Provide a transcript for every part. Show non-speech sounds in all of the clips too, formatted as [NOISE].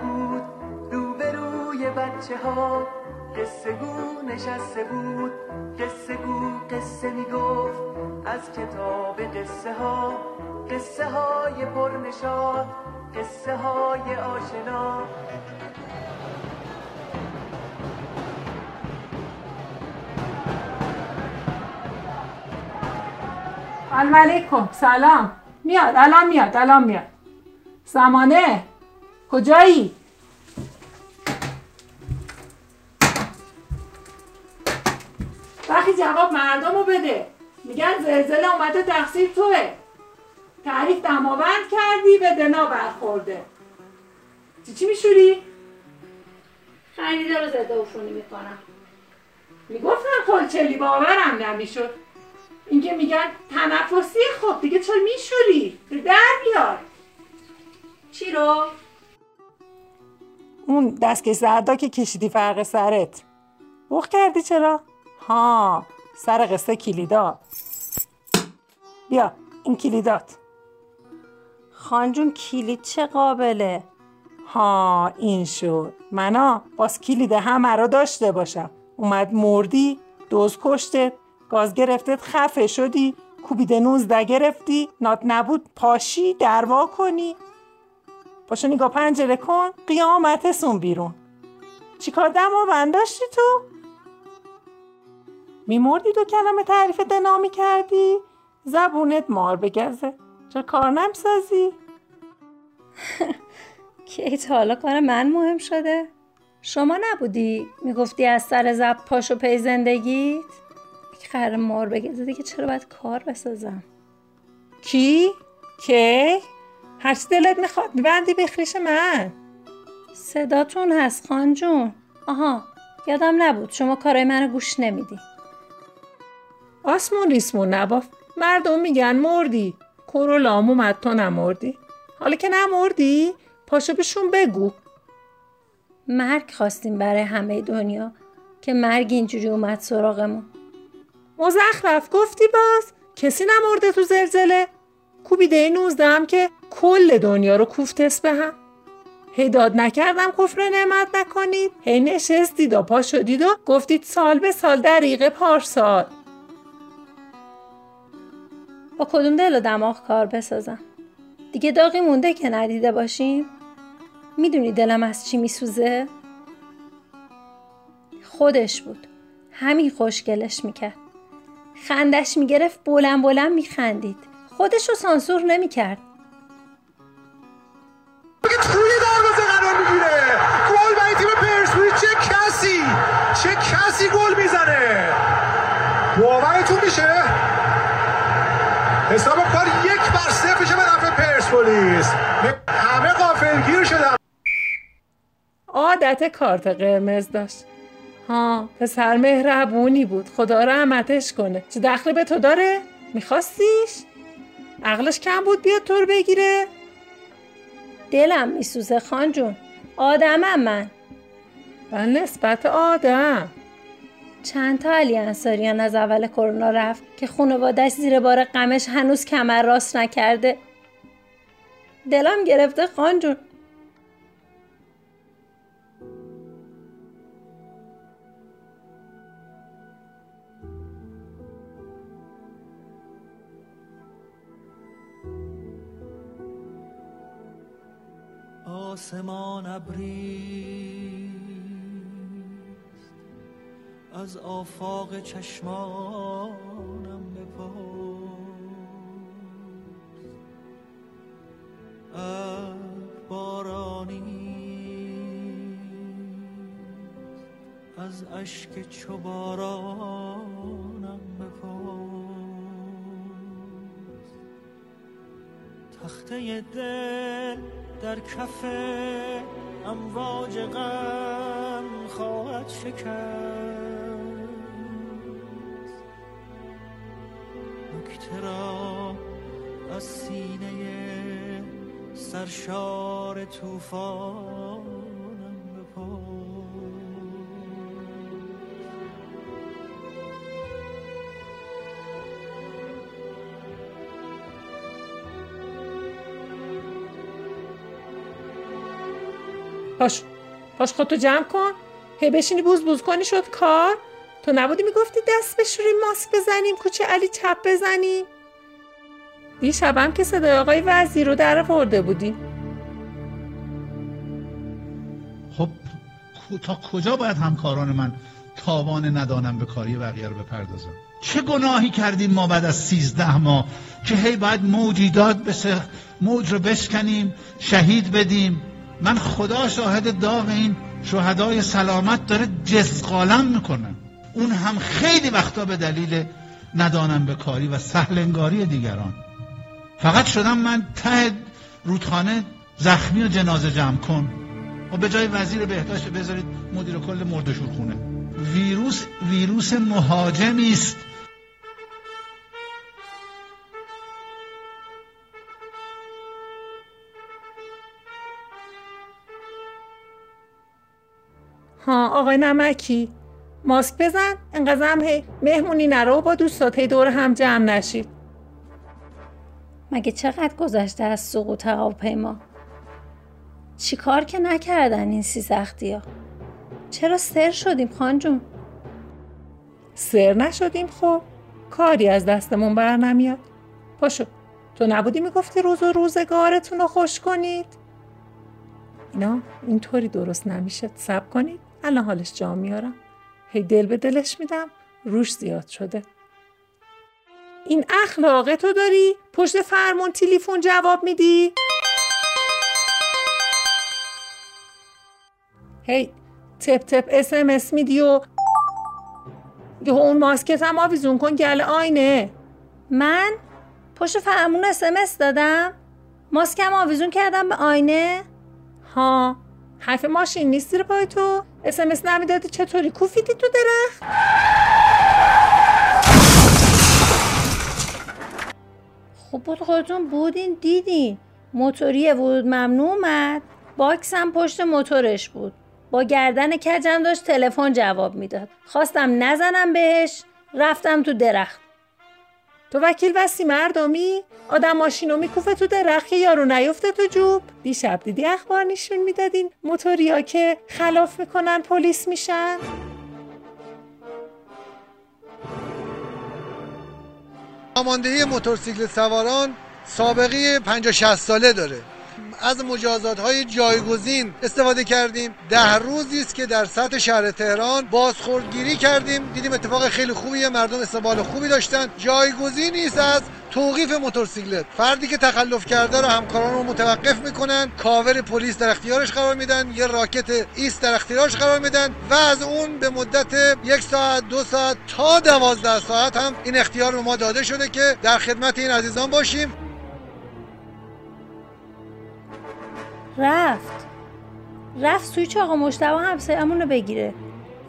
کبود روبروی بچه ها قصه گو نشسته بود. قصه گو قصه می‌گفت. از کتاب قصه ها قصه های پرنشاد قصه های آشنا علیکم. سلام. میاد. الان میاد. الان میاد. زمانه. کجایی؟ وقتی جواب مردم رو بده. میگن زلزله اومده تقصیر توه. تعریف دماوند کردی به دنا برخورده. چی چی میشوری؟ خریده رو زده افرونی می‌کنم. می‌گفتم کلچلی باورم نمی‌شد. اینکه میگن تنفسی خب دیگه چرا میشوری؟ در بیار. چی رو؟ اون دستکش زردا که کشیدی فرق سرت. بخ کردی چرا؟ ها سر قصه کلیدا بیا این کلیدات. خانجون کلید چه قابله؟ ها این شد منا باز کلید همه رو داشته باشم. اومد مردی دوز کشتت گاز گرفتت خفه شدی کوبیده نوزده گرفتی نات نبود پاشی دروا کنی. پاشو نگاه پنجره کن قیامت سون بیرون چیکار دما بنداشتی تو؟ میمردی دو کلمه تعریف دنا کردی؟ زبونت مار بگزه چرا کار نمی‌سازی؟ [LAUGHS] کی تا حالا کار من مهم شده؟ شما نبودی؟ می‌گفتی از سر زب پاشو پی زندگیت؟ خر مار بگزه دیگه چرا باید کار بسازم؟ کی؟ کی؟ هرچی دلت می‌خواد. میبندی بخریش من. صداتون هست خان جون. آها یادم نبود. شما کارای منو گوش نمیدی. آسمون ریسمون نباف. مردم میگن مردی. کرولام اومد تو نمردی. حالا که نمردی پاشو بهشون بگو. مرگ خواستیم برای همه دنیا که مرگ اینجوری اومد سراغمون. مزخرف گفتی باز. کسی نمرده تو زلزله؟ کوبیده نوزده هم که کل دنیا رو کوفتس به هم. هی داد نکردم کفر نعمت نکنید. هی نشستید و پا شدید و گفتید سال به سال دریقه پارسال. با کدوم دل و دماغ کار بسازم؟ دیگه داغی مونده که ندیده باشیم می‌دونی دلم از چی میسوزه؟ خودش بود. همین خوشگلش می‌کرد. خندش می‌گرفت بلند بلند میخندید. خودش رو سانسور نمی‌کرد. چه کسی گل می‌زنه. باورتون میشه؟ حساب کار یک بر صفرشه به نفع پرسپولیس. همه غافلگیر شدن. عادت کارت قرمز داشت. ها پسر مهربونی بود. خدا رحمتش کنه. چه دخلی به تو داره؟ میخواستیش؟ عقلش کم بود بیاد تو رو بگیره؟ دلم میسوزه خان جون. آدمم من. و نسبت آدم. چند تا علی انصاریان از اول کرونا رفت که خانوادش زیر بار غمش هنوز کمر راست نکرده. دلم گرفته خان جون. آسمان ابریست از آفاق چشمانم بپرس. بارانی از اشک چو بارانم بپرس. تخته دل در کف امواج غم خواهد شکست. را از سینه سرشار توفانم بپرس پاش پاش خودتو جمع کن. هی بشینی بوز بوز کنی شد کار. تو نبودی می‌گفتی دست بشوریم ماسک بزنیم کوچه علی چپ بزنیم؟ دیشبم که صدای آقای وزیر رو در آورده بودی. خب تا کجا باید همکاران من تاوان ندانم به کاری بقیه رو بپردازم؟ چه گناهی کردیم ما بعد از سیزده ماه که هی باید موجی داد بسه موج رو بشکنیم شهید بدیم؟ من خدا شاهد داغ این شهدای سلامت داره جزقالم می‌کنه. اون هم خیلی وقتا به دلیل ندانم به کاری و سهلنگاری دیگران. فقط شدم من ته رودخانه زخمی و جنازه جمع کن. و به جای وزیر بهداشت بذارید مدیر کل مردشور خونه. ویروس ویروس مهاجمی است. ها آقای نمکی. ماسک بزن انقدر هم هی. مهمونی نرو با دوستات هی دور هم جمع نشید مگه چقدر گذشته از سقوط هواپیما چی کار که نکردن این سی سختی ها چرا سر شدیم خان جون؟ سر نشدیم خب. کاری از دستمون بر نمیاد. پاشو تو نبودی می‌گفتی روز و روزگارتون رو خوش کنید؟ اینا اینطوری درست نمیشه سب کنید. الان حالش جا میارم. هی دل به دلش میدم روش زیاد شده. این اخلاقه تو داری؟ پشت فرمون تلفن جواب میدی؟ هی تپ تپ اسمس میدی و یه اون ماسکت هم آویزون کن گل آینه. من پشت فرمون اسمس دادم ماسکم آویزون کردم به آینه؟ ها. حرف ماشین نیست زیر پای تو. اسمس نمی‌دادی چطوری؟ کوبیدی تو درخت؟ خب بود خودتون بودین دیدین. موتوری ورود ممنوع اومد. box هم پشت موتورش بود. با گردن کجم داشت تلفن جواب می‌داد. خواستم نزنم بهش. رفتم تو درخت. تو وکیل وسی مردمی؟ آدم ماشینو میکوفه تو درخت که یارو نیفته تو جوب. دیشب دیدی اخبار نشون می‌دادین موتوریا که خلاف می‌کنن پلیس میشن؟ ساماندهی موتورسیکل سواران سابقه 50 60 ساله داره. از مجازات های جایگزین استفاده کردیم. ده روزی است که در سطح شهر تهران بازخوردگیری کردیم. دیدیم اتفاق خیلی خوبیه مردم استقبال خوبی داشتن. جایگزینی است از توقیف موتورسیکلت. فردی که تخلف کرده رو همکاران رو متوقف می‌کنن. کاور پلیس در اختیارش قرار میدن. یه راکت ایست در اختیارش قرار میدن. و از اون به مدت یک ساعت دو ساعت تا دوازده ساعت هم این اختیار به ما داده شده که در خدمت این عزیزان باشیم. رفت. رفت سویچ آقا مجتبی همسایمون رو بگیره.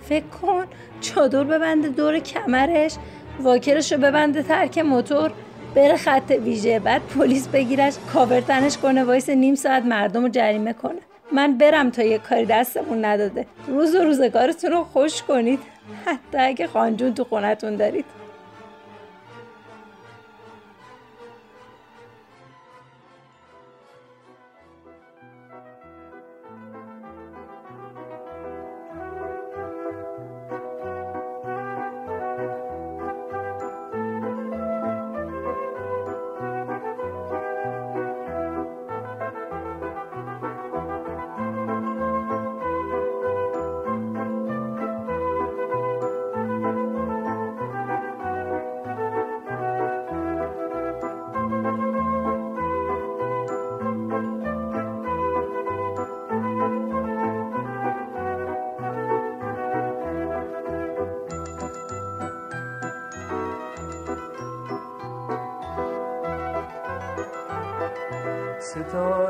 فکر کن چادر ببنده دور کمرش واکرش رو ببنده ترک موتور بره خط ویژه بعد پلیس بگیرش کاور تنش کنه وایس نیم ساعت مردم رو جریمه کنه. من برم تا یه کاری دستمون نداده. روز و روزگارتون رو خوش کنید. حتی اگه خانجون تو خونتون دارید.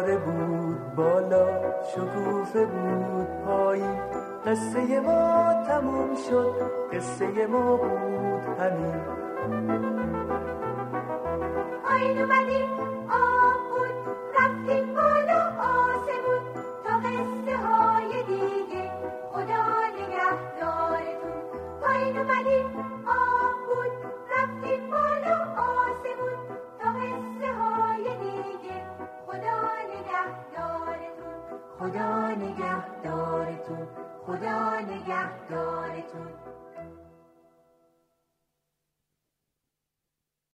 ستاره بود بالا شکوفه بود پایین قصه ما تموم شد قصه ما بود همین. آین اومدیم